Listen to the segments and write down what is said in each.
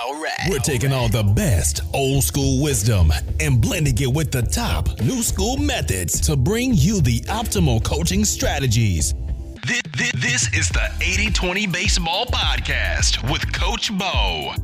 All right. We're taking all the best old school wisdom and blending it with the top new school methods to bring you the optimal coaching strategies. This, this, this is the 80 20 Baseball Podcast with Coach Bo.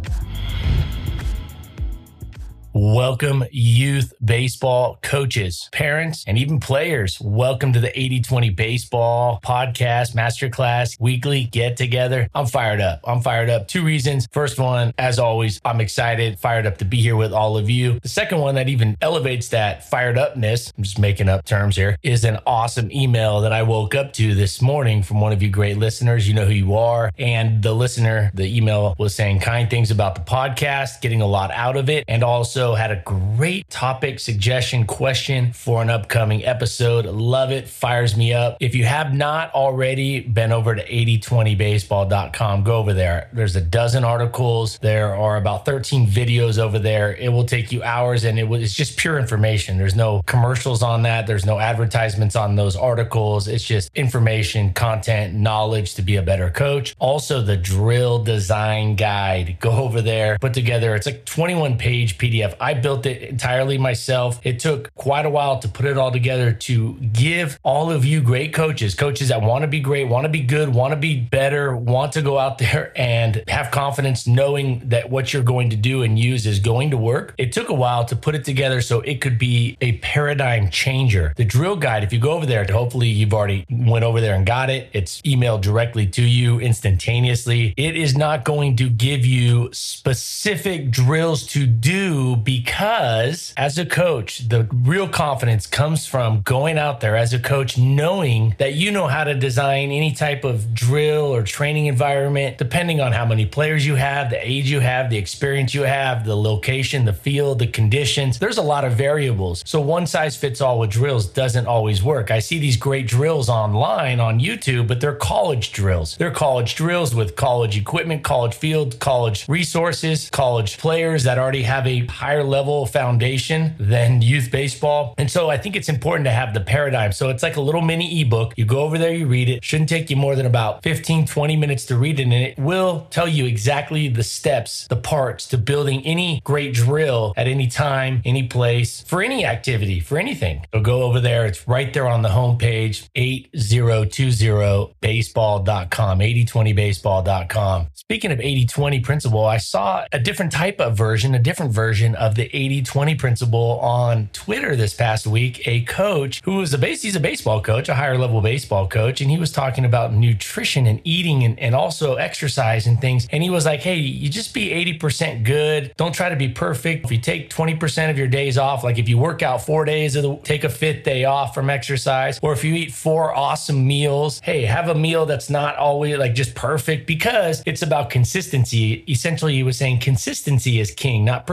Welcome, youth baseball coaches, parents, and even players. Welcome to the 8020 Baseball Podcast, Masterclass, weekly get together. I'm fired up. I'm fired up. Two reasons. First one, as always, I'm excited, fired up to be here with all of you. The second one that even elevates that fired upness, I'm just making up terms here, is an awesome email that I woke up to this morning from one of you great listeners. You know who you are. And the listener, the email was saying kind things about the podcast, getting a lot out of it, and also had a great topic suggestion question for an upcoming episode. Love it. Fires me up. If you have not already been over to 8020baseball.com, go over there. There's a dozen articles. There are about 13 videos over there. It will take you hours and it will, it's just pure information. There's no commercials on that. There's no advertisements on those articles. It's just information, content, knowledge to be a better coach. Also, the drill design guide. Go over there, put together, it's like 21 page PDF. I built it entirely myself. It took quite a while to put it all together to give all of you great coaches, coaches that want to be great, want to be good, want to be better, want to go out there and have confidence knowing that what you're going to do and use is going to work. It took a while to put it together so it could be a paradigm changer. The drill guide, if you go over there, hopefully you've already went over there and got it. It's emailed directly to you instantaneously. It is not going to give you specific drills to do because as a coach, the real confidence comes from going out there as a coach, knowing that you know how to design any type of drill or training environment, depending on how many players you have, the age you have, the experience you have, the location, the field, the conditions. There's a lot of variables. So one size fits all with drills doesn't always work. I see these great drills online on YouTube, but they're college drills. They're college drills with college equipment, college field, college resources, college players that already have a higher level foundation than youth baseball. And so I think it's important to have the paradigm. So it's like a little mini ebook. You go over there, you read it. Shouldn't take you more than about 15, 20 minutes to read it. And it will tell you exactly the steps, the parts to building any great drill at any time, any place, for any activity, for anything. So go over there. It's right there on the homepage, 8020baseball.com, 8020baseball.com. Speaking of 8020 principle, I saw a different type of version, a different version of the 80-20 principle on Twitter this past week. A coach who was a base, he's a baseball coach, a higher level baseball coach, and he was talking about nutrition and eating and, and also exercise and things. And he was like, hey, you just be 80% good. Don't try to be perfect. If you take 20% of your days off, like if you work out four days of the take a fifth day off from exercise, or if you eat four awesome meals, hey, have a meal that's not always like just perfect because it's about consistency. Essentially, he was saying consistency is king, not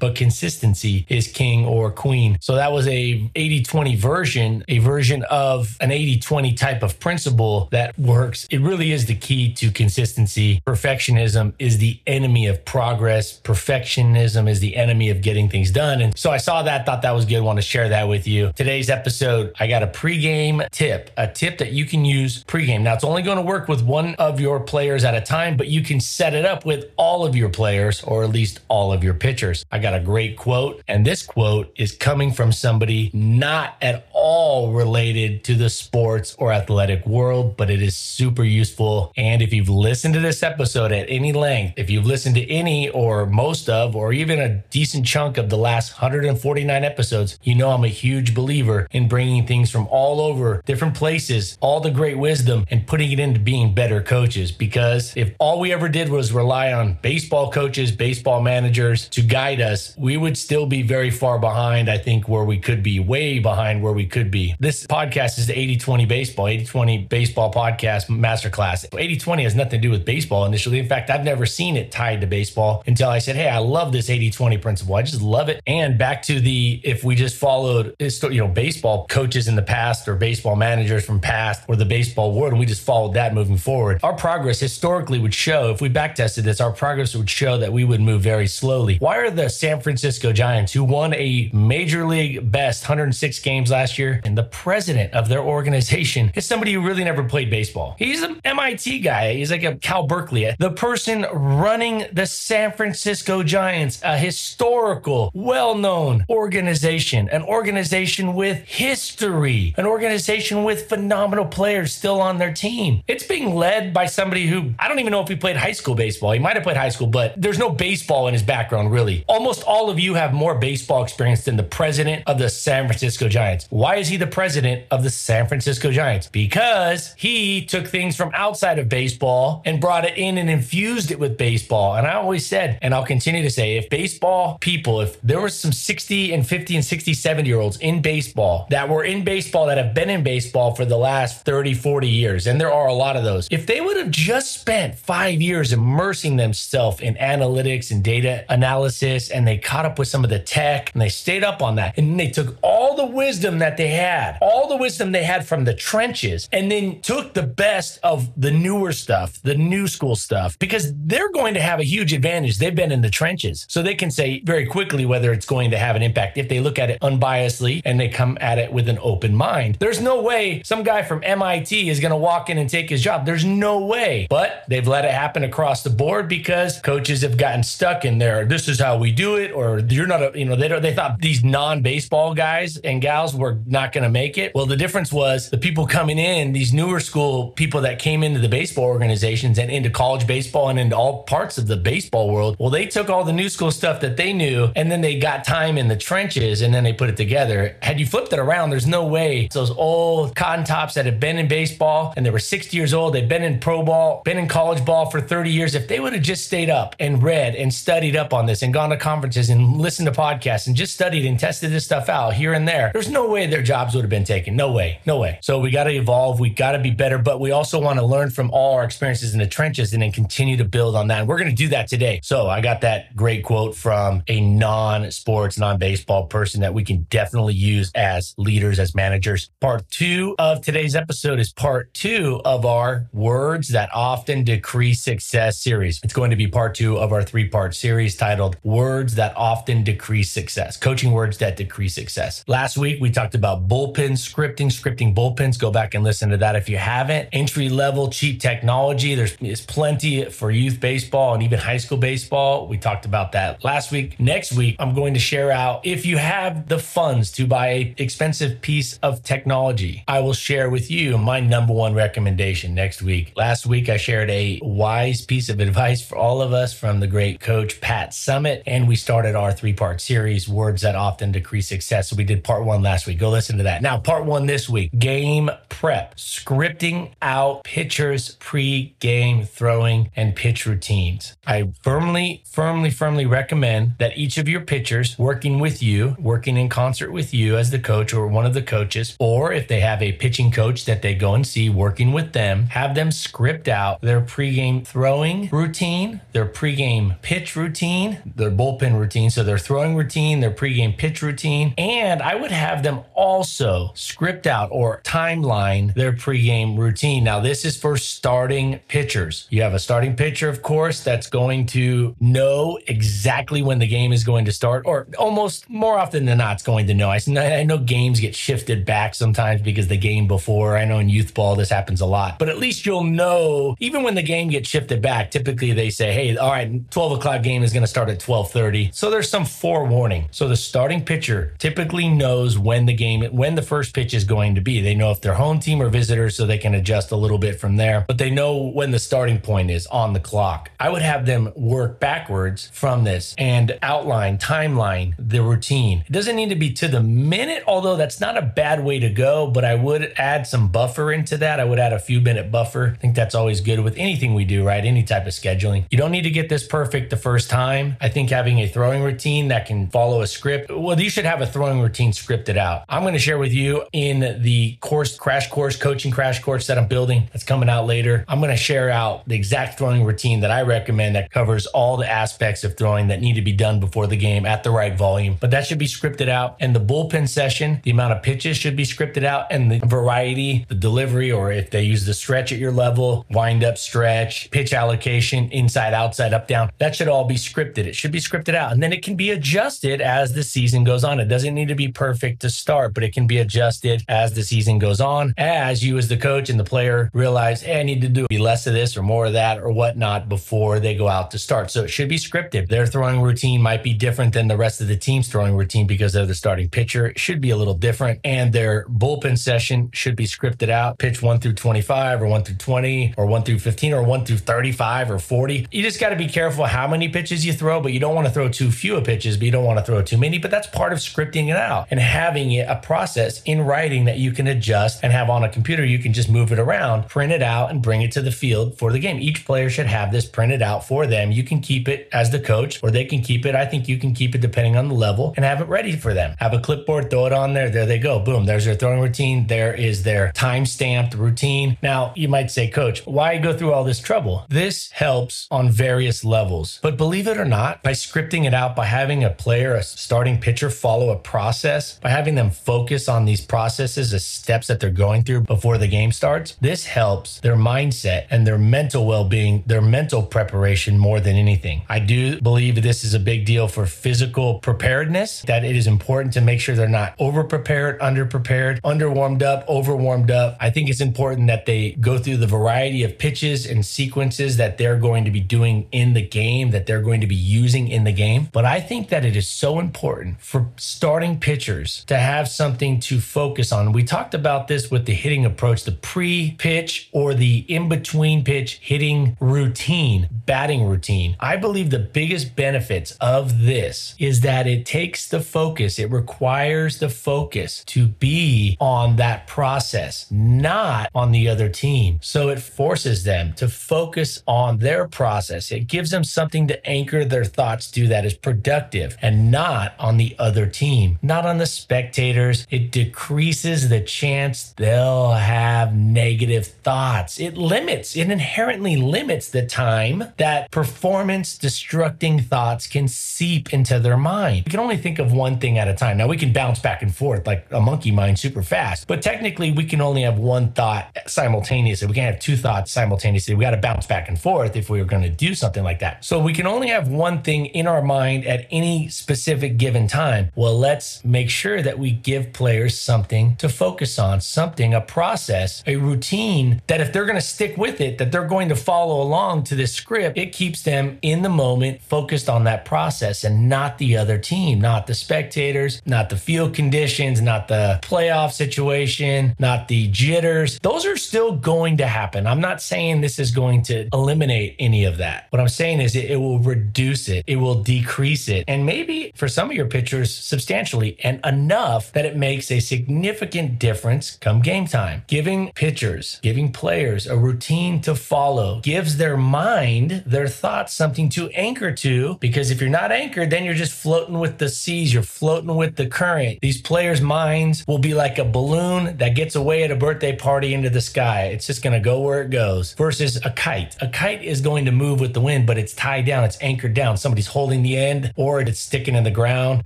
but consistency is king or queen. So that was a 80-20 version, a version of an 80-20 type of principle that works. It really is the key to consistency. Perfectionism is the enemy of progress. Perfectionism is the enemy of getting things done. And so I saw that, thought that was good. Want to share that with you. Today's episode, I got a pregame tip, a tip that you can use pregame. Now it's only going to work with one of your players at a time, but you can set it up with all of your players or at least all of your pitchers. I got a great quote, and this quote is coming from somebody not at all related to the sports or athletic world, but it is super useful. And if you've listened to this episode at any length, if you've listened to any or most of, or even a decent chunk of the last 149 episodes, you know I'm a huge believer in bringing things from all over different places, all the great wisdom, and putting it into being better coaches. Because if all we ever did was rely on baseball coaches, baseball managers to guide us, we would still be very far behind, I think, where we could be, way behind where we could be. This podcast is the 80 20 baseball, 80 20 baseball podcast masterclass. 80 20 has nothing to do with baseball initially. In fact, I've never seen it tied to baseball until I said, Hey, I love this 80 20 principle. I just love it. And back to the if we just followed, you know, baseball coaches in the past or baseball managers from past or the baseball world, and we just followed that moving forward, our progress historically would show, if we back tested this, our progress would show that we would move very slowly. Why are the San Francisco Giants, who won a major league best 106 games last year, and the president of their organization is somebody who really never played baseball. He's an MIT guy. He's like a Cal Berkeley. The person running the San Francisco Giants, a historical, well known organization, an organization with history, an organization with phenomenal players still on their team. It's being led by somebody who I don't even know if he played high school baseball. He might have played high school, but there's no baseball in his background, really. Almost all of you have more baseball experience than the president of the San Francisco Giants. Why is he the president of the San Francisco Giants? Because he took things from outside of baseball and brought it in and infused it with baseball. And I always said, and I'll continue to say, if baseball people, if there were some 60 and 50 and 60, 70 year olds in baseball that were in baseball that have been in baseball for the last 30, 40 years, and there are a lot of those, if they would have just spent five years immersing themselves in analytics and data analysis and they caught up with some of the tech and they stayed up on that and they took all the wisdom that they had, all the wisdom they had from the trenches, and then took the best of the newer stuff, the new school stuff, because they're going to have a huge advantage. They've been in the trenches. So they can say very quickly whether it's going to have an impact if they look at it unbiasedly and they come at it with an open mind. There's no way some guy from MIT is going to walk in and take his job. There's no way. But they've let it happen across the board because coaches have gotten stuck in there. This is how we do it, or you're not a, you know, they don't, they thought these non-baseball guys and gals were not going to make it. Well, the difference was the people coming in, these newer school people that came into the baseball organizations and into college baseball and into all parts of the baseball world. Well, they took all the new school stuff that they knew and then they got time in the trenches and then they put it together. Had you flipped it around, there's no way those old cotton tops that have been in baseball and they were 60 years old, they've been in pro ball, been in college ball for 30 years. If they would have just stayed up and read and studied up on this and gone to conferences and listened to podcasts and just studied and tested this stuff out here and there, there's no way their jobs would have been taken. No way. No way. So we got to evolve. We got to be better, but we also want to learn from all our experiences in the trenches and then continue to build on that. And we're going to do that today. So I got that great quote from a non sports, non baseball person that we can definitely use as leaders, as managers. Part two of today's episode is part two of our words that often decrease success series. It's going to be part two of our three part series titled Words That Often Decrease Success, coaching words that decrease success. Last week, we talked about bullpen scripting, scripting bullpens. Go back and listen to that if you haven't. Entry level cheap technology. There's, plenty for youth baseball and even high school baseball. We talked about that last week. Next week, I'm going to share out if you have the funds to buy a expensive piece of technology, I will share with you my number one recommendation next week. Last week, I shared a wise piece of advice for all of us from the great coach Pat Summitt, and we started our three part series, Words That Often Decrease Success. So we did part one last week. Go listen to that. Now, part one this week game prep, scripting out pitchers pre game throwing and pitch routines. I firmly, firmly, firmly recommend that each of your pitchers working with you, working in concert with you as the coach or one of the coaches, or if they have a pitching coach that they go and see working with them, have them script out their pre game throwing routine, their pre game pitch routine, their bullpen routine. So their throwing routine, their pregame pitch routine. And I would have them also script out or timeline their pregame routine. Now, this is for starting pitchers. You have a starting pitcher, of course, that's going to know exactly when the game is going to start, or almost more often than not, it's going to know. I, know games get shifted back sometimes because the game before, I know in youth ball, this happens a lot, but at least you'll know, even when the game gets shifted back, typically they say, hey, all right, 12 o'clock game is going to start at 1230. So there's some forewarning. So the starting pitcher typically knows when the game, when the first pitch is going to be. They know if they're home team or visitors, so they can adjust a little bit from there, but they know when the starting point is on the clock. I would have them work backwards from this and outline, timeline the routine. It doesn't need to be to the minute, although that's not a bad way to go, but I would add some buffer into that. I would add a few minute buffer. I think that's always good with anything we do, right? Any type of scheduling. You don't need to get this perfect the first time. I think having a throwing routine that can follow a script, well, you should have a throwing routine scripted out. I'm going to share with you in the course, crash course, coaching crash course that I'm building that's coming out later. I'm going to share out the exact throwing routine that I recommend that covers all the aspects of throwing that need to be done before the game at the right volume. But that should be scripted out. And the bullpen session, the amount of pitches should be scripted out and the variety, the delivery, or if they use the stretch at your level, wind up stretch, pitch allocation, inside, outside, up, down, that should all be scripted. It should be scripted out. And then it can be adjusted as the season goes on. It doesn't need to be perfect to start but it can be adjusted as the season goes on. As you, as the coach and the player, realize, hey, I need to do less of this or more of that or whatnot before they go out to start. So it should be scripted. Their throwing routine might be different than the rest of the team's throwing routine because they're the starting pitcher. It should be a little different. And their bullpen session should be scripted out, pitch one through 25 or one through 20 or one through 15 or one through 35 or 40. You just got to be careful how many pitches you throw, but you don't want to throw too few pitches, but you don't want to throw too many. But that's part of scripting it out and having it a process in writing that you can adjust and have on a computer. You can just move it around, print it out, and bring it to the field for the game. Each player should have this printed out for them. You can keep it as the coach, or they can keep it. I think you can keep it depending on the level and have it ready for them. Have a clipboard, throw it on there. There they go. Boom. There's their throwing routine. There is their time stamped routine. Now, you might say, Coach, why go through all this trouble? This helps on various levels. But believe it or not, by scripting it out, by having a player, a starting pitcher follow a process, by having them focus on these processes, the steps that they're going through before the game starts, this helps their mindset and their mental well being, their mental preparation more than anything. I do believe this is a big deal for physical preparedness, that it is important to make sure they're not over prepared, under prepared, under warmed up, over warmed up. I think it's important that they go through the variety of pitches and sequences that they're going to be doing in the game, that they're going to be using in the game. But I think that it is so important for starting pitchers to have something to focus on. We talked about this with the hitting approach, the pre pitch or the in between pitch hitting routine, batting routine. I believe the biggest benefits of this is that it takes the focus, it requires the focus to be on that process, not on the other team. So it forces them to focus on their process. It gives them something to anchor their thoughts to that is productive and not on the other team, not on the spectators. It decreases the chance they'll have negative thoughts. It limits, it inherently limits the time that performance destructing thoughts can seep into their mind. We can only think of one thing at a time. Now we can bounce back and forth like a monkey mind super fast, but technically we can only have one thought simultaneously. We can't have two thoughts simultaneously. We got to bounce back and forth if we were going to do something like that. So we can only have one thing in our mind at any specific given time. Well, let's make sure that we give players something to focus on, something, a process, a routine that if they're going to stick with it, that they're going to follow along to this script, it keeps them in the moment, focused on that process and not the other team, not the spectators, not the field conditions, not the playoff situation, not the jitters. Those are still going to happen. I'm not saying this is going to eliminate any of that. What I'm saying is it, it will reduce it, it will decrease it, and maybe for some of your pitchers substantially and enough that it makes a significant difference come game time. Giving pitchers, giving players a routine to follow gives their mind, their thoughts something to anchor to because if you're not anchored, then you're just floating with the seas, you're floating with the current. These players' minds will be like a balloon that gets away at a birthday party into the sky. It's just going to go where it goes versus a kite. A kite is going to move with the wind, but it's tied down, it's anchored down. Somebody's holding the end or it's sticking in the ground.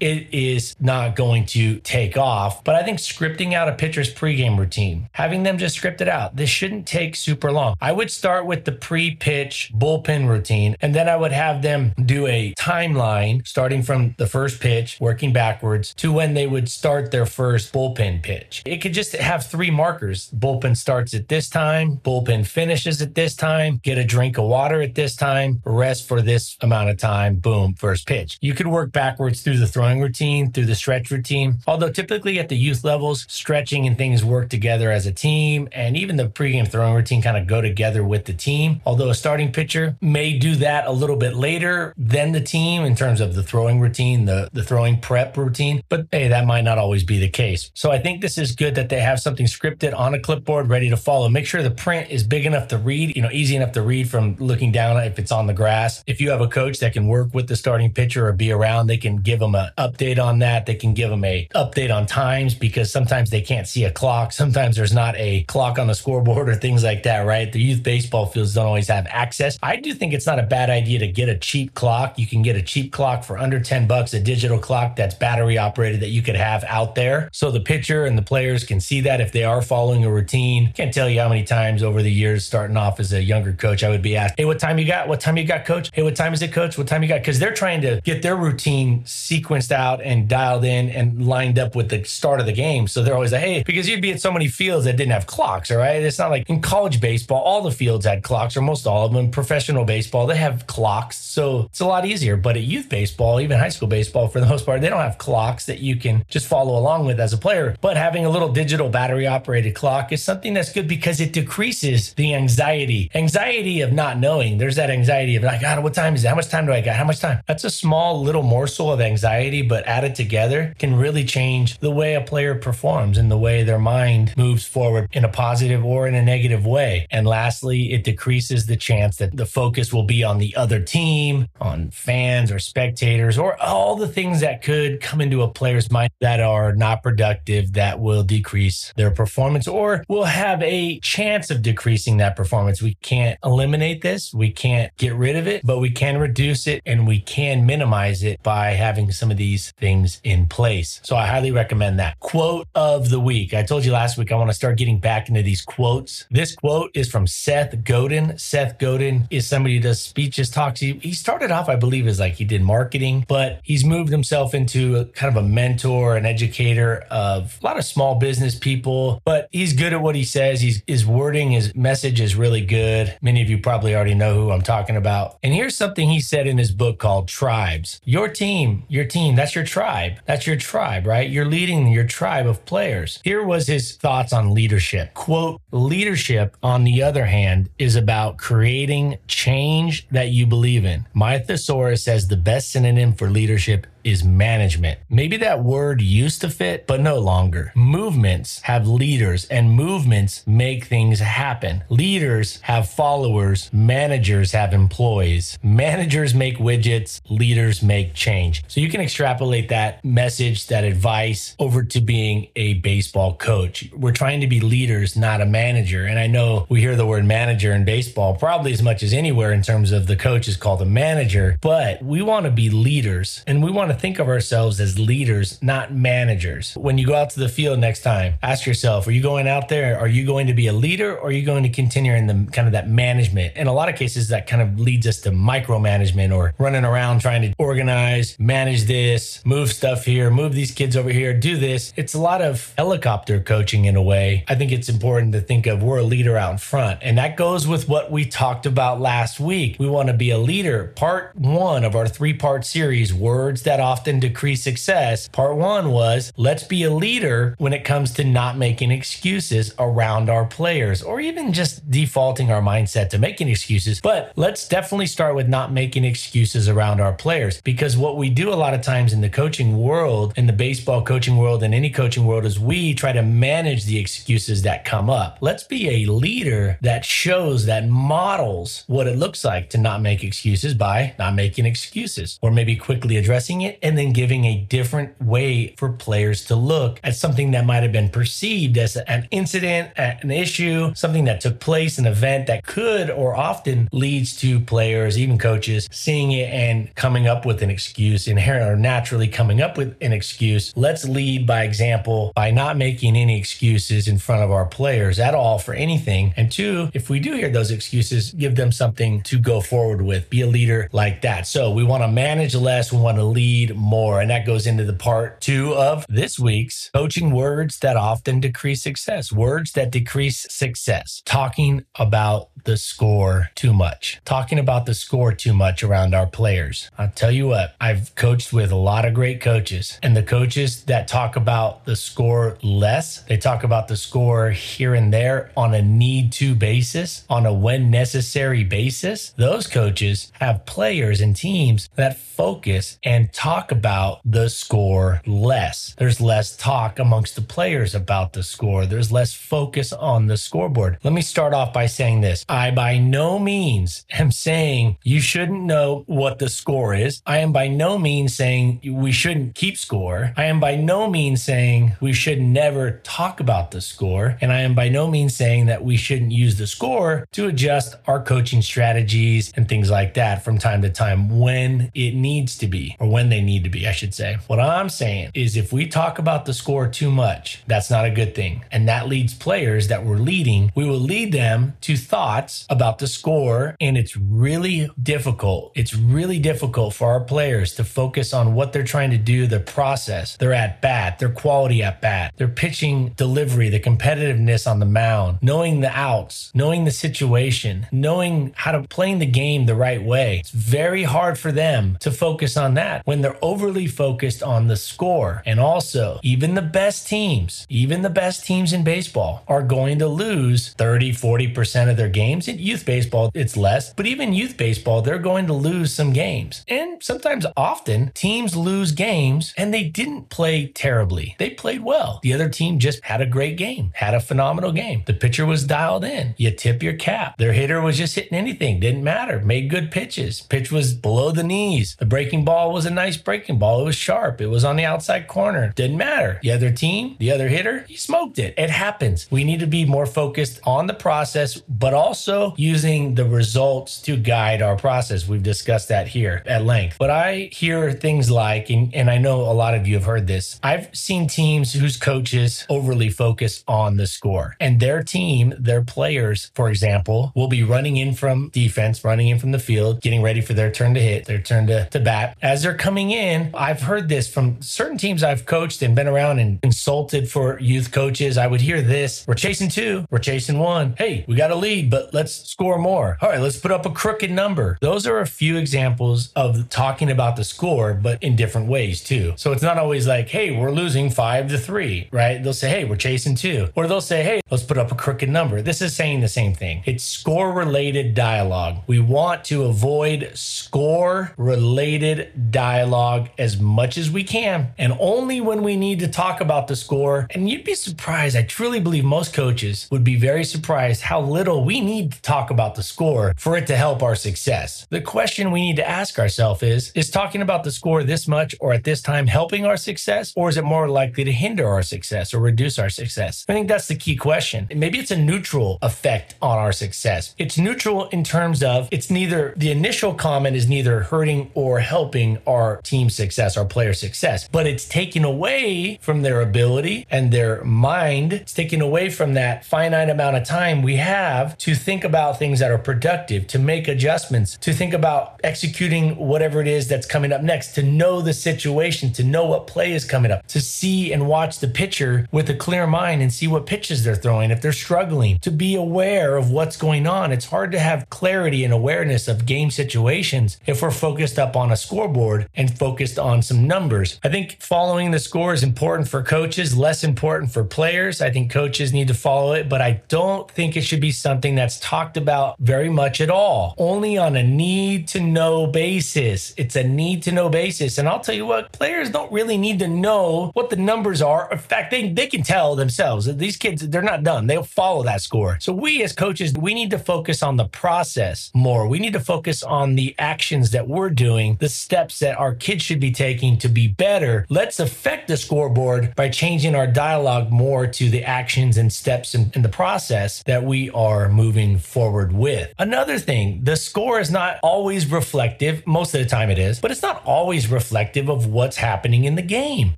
It is not going to take off. But I think scripting out a pitcher's pregame routine, having them just script it out, this shouldn't take super long. I would start with the pre pitch bullpen routine, and then I would have them do a timeline starting from the first pitch, working backwards to when they would start their first bullpen pitch. It could just have three markers. Bullpen starts at this time, bullpen finishes at this time, get a drink of water at this time, rest for this amount of time, boom, first pitch. You could work backwards through the throwing routine, through the stretch routine. Although typically at the youth levels, stretching and things work together as a team, and even the pregame throwing routine kind of go together with the team. Although a starting pitcher may do that a little bit later than the team in terms of the throwing routine, the, the throwing prep routine, but hey, that might not always be the case. So I think this is good that they have something scripted on a clipboard ready to follow. Make sure the print is big enough to read, you know, easy enough to read from looking down if it's on the grass. If you have a coach that can work with the starting pitcher or be around, they can give them an update on that. They can give them a update on times because sometimes they can't see a clock. Sometimes there's not a clock on the scoreboard or things like that, right? The youth baseball fields don't always have access. I do think it's not a bad idea to get a cheap clock. You can get a cheap clock for under 10 bucks, a digital clock that's battery operated that you could have out there. So the pitcher and the players can see that if they are following a routine. Can't tell you how many times over the years starting off as a younger coach, I would be asked, Hey, what time you got? What time you got, coach? Hey, what time is it, coach? What time you got? Because they're trying to get their routine sequenced out and dialed in and lined up with the start of the game. So they're always like, hey, because you'd be at so many fields that didn't have clocks, all right? It's not like in college baseball, all the fields had clocks, or most all of them. Professional baseball, they have clocks. So it's a lot easier. But at youth baseball, even high school baseball, for the most part, they don't have clocks that you can just follow along with as a player. But having a little digital battery operated clock is something that's good because it decreases the anxiety. Anxiety of not knowing. There's that anxiety of like, God, what time is it? How much time do I got? How much time? That's a small little morsel of anxiety, but added together can really change the way a player performs and the way their mind moves forward in a positive or in a negative way. And lastly, it decreases the chance that the focus will be on the other team, on fans or spectators, or all the things that could come into a player's mind that are not productive, that will decrease their performance or will have a chance of decreasing that performance. We can't eliminate this. We can't get rid of it, but we can reduce it and we can minimize it by having some of these things in place. So I highly recommend that. Quote of the week. I told you last week I want to start getting back into these quotes. This quote is from Seth Godin. Seth Godin is somebody who does speeches, talks. He, he started off, I believe, as like he did marketing, but he's moved himself into a, kind of a mentor, an educator of a lot of small business people, but he's good at what he says. He's, his wording, his message is really good. Many of you probably already know who I'm talking about. And here's something he said in his book called Tribes. Your team, your team, that's your tribe. That's your tribe, right? You're leading your tribe of players. Here was his thoughts on leadership. Quote, leadership, on the other hand, is about creating change that you believe in. My thesaurus says the best synonym for leadership is management. Maybe that word used to fit, but no longer. Movements have leaders and movements make things happen. Leaders have followers, managers have employees. Managers make widgets, leaders make change. So you can extrapolate that message, that advice over to being a baseball coach. We're trying to be leaders, not a manager. And I know we hear the word manager in baseball probably as much as anywhere in terms of the coach is called a manager, but we want to be leaders and we want think of ourselves as leaders, not managers. When you go out to the field next time, ask yourself, are you going out there? Are you going to be a leader or are you going to continue in the kind of that management? In a lot of cases, that kind of leads us to micromanagement or running around trying to organize, manage this, move stuff here, move these kids over here, do this. It's a lot of helicopter coaching in a way. I think it's important to think of we're a leader out in front. And that goes with what we talked about last week. We want to be a leader. Part one of our three part series, Words That Often Decrease Success. Part one was let's be a leader when it comes to not making excuses around our players or even just defaulting our mindset to making excuses. But let's definitely start with not making excuses around our players because what we do a lot of times in the coaching world, in the baseball coaching world, in any coaching world, is we try to manage the excuses that come up. Let's be a leader that shows, that models what it looks like to not make excuses by not making excuses or maybe quickly addressing it and then giving a different way for players to look at something that might have been perceived as an incident, an issue, something that took place, an event that could or often leads to players, even coaches, seeing it and coming up with an excuse, inherent or naturally coming up with an excuse. Let's lead by example by not making any excuses in front of our players at all for anything. And two, if we do hear those excuses, give them something to go forward with. Be a leader like that. So we want to manage less, we want to lead more. And that goes into the part two of this week's coaching words that often decrease success, words that decrease success, talking about the score too much, talking about the score too much around our players. I'll tell you what, I've coached with a lot of great coaches, and the coaches that talk about the score less, they talk about the score here and there on a need to basis, on a when necessary basis. Those coaches have players and teams that focus and talk about the score less. There's less talk amongst the players about the score, there's less focus on the scoreboard. Let me start off by saying this. I by no means am saying you shouldn't know what the score is. I am by no means saying we shouldn't keep score. I am by no means saying we should never talk about the score. And I am by no means saying that we shouldn't use the score to adjust our coaching strategies and things like that from time to time when it needs to be or when they they need to be, I should say. What I'm saying is if we talk about the score too much, that's not a good thing. And that leads players that we're leading, we will lead them to thoughts about the score. And it's really difficult. It's really difficult for our players to focus on what they're trying to do, the process, their at bat, their quality at bat, their pitching delivery, the competitiveness on the mound, knowing the outs, knowing the situation, knowing how to play the game the right way. It's very hard for them to focus on that when they're overly focused on the score. And also, even the best teams, even the best teams in baseball are going to lose 30, 40% of their games. In youth baseball, it's less, but even youth baseball, they're going to lose some games. And sometimes, often, teams lose games and they didn't play terribly. They played well. The other team just had a great game, had a phenomenal game. The pitcher was dialed in. You tip your cap. Their hitter was just hitting anything, didn't matter, made good pitches. Pitch was below the knees. The breaking ball was a nice breaking ball. It was sharp. It was on the outside corner. Didn't matter. The other team, the other hitter, he smoked it. It happens. We need to be more focused on the process, but also using the results to guide our process. We've discussed that here at length. But I hear things like, and, and I know a lot of you have heard this, I've seen teams whose coaches overly focus on the score and their team, their players, for example, will be running in from defense, running in from the field, getting ready for their turn to hit, their turn to, to bat. As they're coming in, I've heard this from certain teams I've coached and been around and consulted for youth coaches. I would hear this We're chasing two, we're chasing one. Hey, we got a lead, but let's score more. All right, let's put up a crooked number. Those are a few examples of talking about the score, but in different ways too. So it's not always like, hey, we're losing five to three, right? They'll say, hey, we're chasing two. Or they'll say, hey, let's put up a crooked number. This is saying the same thing. It's score related dialogue. We want to avoid score related dialogue as much as we can. And only when we need to talk about the score. And you'd be surprised. I truly believe most coaches would be very surprised how little we need to talk about the score for it to help our success. The question we need to ask ourselves is Is talking about the score this much or at this time helping our success? Or is it more likely to hinder our success or reduce our success? I think that's the key question. Maybe it's a neutral effect on our success. It's neutral in terms of it's neither the initial comment is neither hurting or helping our team success, our player success, but it's taken away from their ability and their mind. It's taken away from that finite amount of time we have to think about things that are productive, to make adjustments, to think about executing whatever it is that's coming up next, to know the situation, to know what play is coming up, to see and watch the pitcher with a clear mind and see what pitches they're throwing, if they're struggling, to be aware of what's going on. It's hard to have clarity and awareness of game situations if we're focused up on a scoreboard and focused on some numbers. I think following the score is important for coaches, less important for players. I think coaches need to follow it, but I don't think it should be something that's talked about very much at all. Only on a need to know basis. It's a need to know basis. And I'll tell you what, players don't really need to know what the numbers are. In fact, they, they can tell themselves. These kids, they're not done. They'll follow that score. So we as coaches, we need to focus on the process more. We need to focus on the actions that we're doing, the steps that our kids should be taking to be better. Let's affect the scoreboard by changing our dialogue more to the actions and steps in, in the process that we are moving forward with. Another thing, the score is not always reflective. Most of the time it is, but it's not always reflective of what's happening in the game.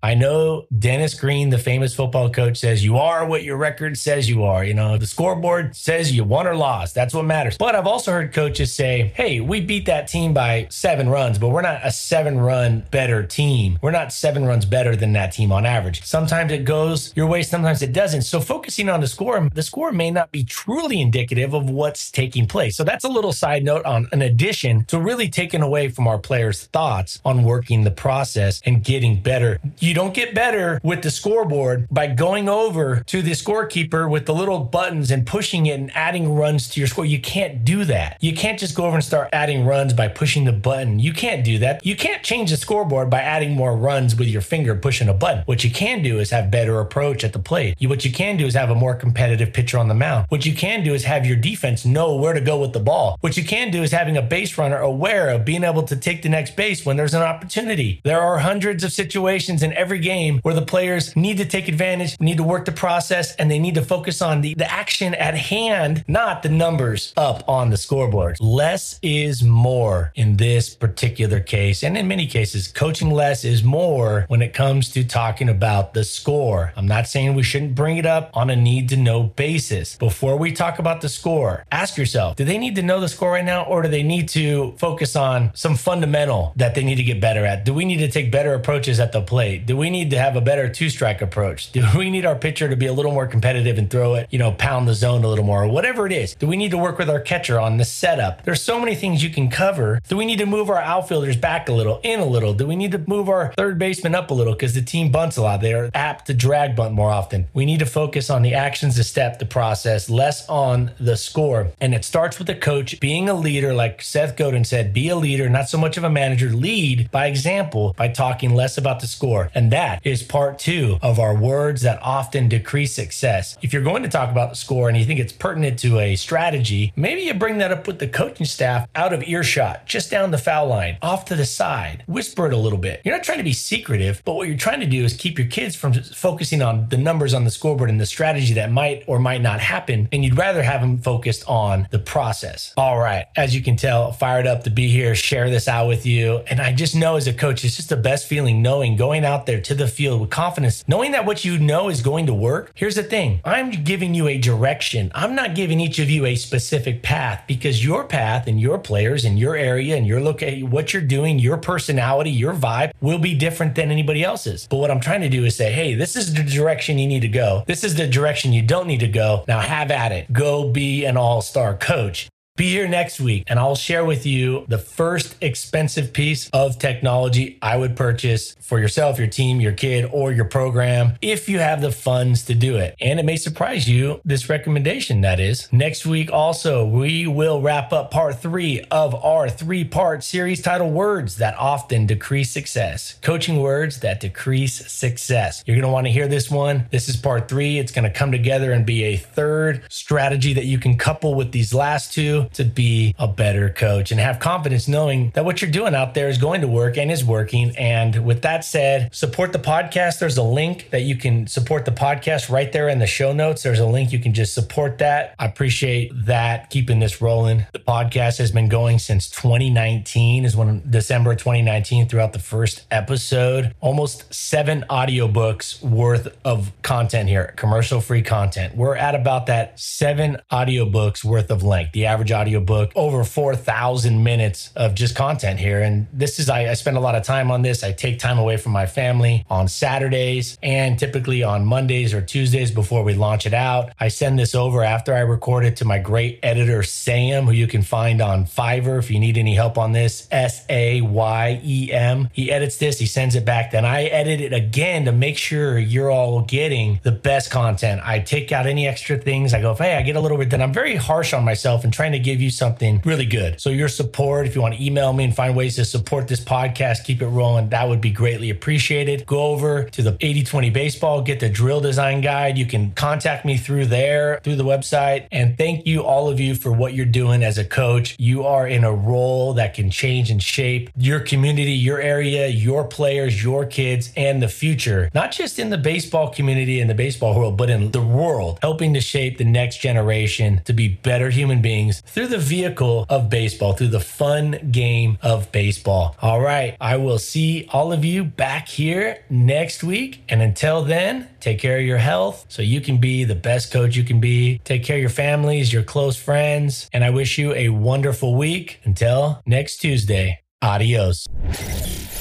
I know Dennis Green, the famous football coach, says you are what your record says you are. You know, the scoreboard says you won or lost. That's what matters. But I've also heard coaches say, hey, we beat that team by seven runs, but we're not a seven run better team. We're not seven runs better than that team on average. Sometimes it goes your way, sometimes it doesn't. So focusing on the score, the score may not be truly indicative of what's taking place. So that's a little side note on an addition to really taking away from our players' thoughts on working the process and getting better. You don't get better with the scoreboard by going over to the scorekeeper with the little buttons and pushing it and adding runs to your score. You can't do that. You can't just go over and start adding runs by pushing the button. You can't do that. You can't change the scoreboard by adding more runs with your finger pushing a button. What you can do is have better approach at the plate. What you can do is have a more competitive pitcher on the mound. What you can do is have your defense know where to go with the ball. What you can do is having a base runner aware of being able to take the next base when there's an opportunity. There are hundreds of situations in every game where the players need to take advantage, need to work the process, and they need to focus on the, the action at hand, not the numbers up on the scoreboard. Less is more in this particular case, and in many cases, coaching less is more when it comes to talking about the score. I'm not saying we shouldn't bring it up on a need to know basis. Before we talk about the score, ask yourself do they need to know the score right now, or do they need to focus on some fundamental that they need to get better at? Do we need to take better approaches at the plate? Do we need to have a better two strike approach? Do we need our pitcher to be a little more competitive and throw it, you know, pound the zone a little more, or whatever it is? Do we need to work with our catcher on the setup? There's so many things you can cover. Do we need to move our outfielders back a little, in a little? Do we need to move our third baseman up a little because the team bunts a lot? They're apt to drag bunt more often. We need to focus on the actions, the step, the process, less on the score. And it starts with the coach being a leader, like Seth Godin said, be a leader, not so much of a manager. Lead by example by talking less about the score. And that is part two of our words that often decrease success. If you're going to talk about the score and you think it's pertinent to a strategy, maybe you bring that up with the coaching staff out of earshot, just down the foul line, off to the side. Whisper it a little bit. You're not trying to be secretive, but what you're trying to do is keep your kids from focusing on the numbers on the scoreboard and the strategy that might or might not happen. And you'd rather have them focused on the process. All right. As you can tell, fired up to be here, share this out with you. And I just know as a coach, it's just the best feeling knowing going out there to the field with confidence, knowing that what you know is going to work. Here's the thing I'm giving you a direction. I'm not giving each of you a specific path because your path and your players and your area and your location, what you're doing, your personality, your vibe will be different than anybody else's. But what I'm trying to do is say, hey, this is the direction you need to go. This is the direction you don't need to go. Now have at it. Go be an all star coach. Be here next week and I'll share with you the first expensive piece of technology I would purchase for yourself, your team, your kid, or your program if you have the funds to do it. And it may surprise you, this recommendation that is. Next week, also, we will wrap up part three of our three part series titled Words That Often Decrease Success. Coaching words that decrease success. You're going to want to hear this one. This is part three. It's going to come together and be a third strategy that you can couple with these last two to be a better coach and have confidence knowing that what you're doing out there is going to work and is working. And with that said, support the podcast. There's a link that you can support the podcast right there in the show notes. There's a link you can just support that. I appreciate that, keeping this rolling. The podcast has been going since 2019, is when December 2019 throughout the first episode. Almost seven audiobooks worth of content here, commercial free content. We're at about that seven audiobooks worth of length. The average audiobook, over 4,000 minutes of just content here. And this is, I, I spend a lot of time on this. I take time away from my family on Saturdays and typically on Mondays or Tuesdays before we launch it out. I send this over after I record it to my great editor, Sayem, who you can find on Fiverr if you need any help on this. S A Y E M. He edits this, he sends it back. Then I edit it again to make sure you're all getting the best content. I take out any extra things. I go, hey, I get a little bit, then I'm very harsh on myself and trying to give you something really good. So your support, if you want to email me and find ways to support this podcast, keep it rolling, that would be greatly appreciated. Go over to the 8020 baseball, get the drill design guide. You can contact me through there, through the website. And thank you all of you for what you're doing as a coach. You are in a role that can change and shape your community, your area, your players, your kids, and the future, not just in the baseball community and the baseball world, but in the world, helping to shape the next generation to be better human beings through the vehicle of baseball, through the fun game of baseball. All right. I will see all of you back here next week. And until then, take care of your health so you can be the best coach you can be. Take care of your families, your close friends. And I wish you a wonderful week. Until next Tuesday, adios.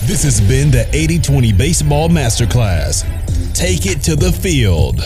This has been the 80 20 Baseball Masterclass. Take it to the field.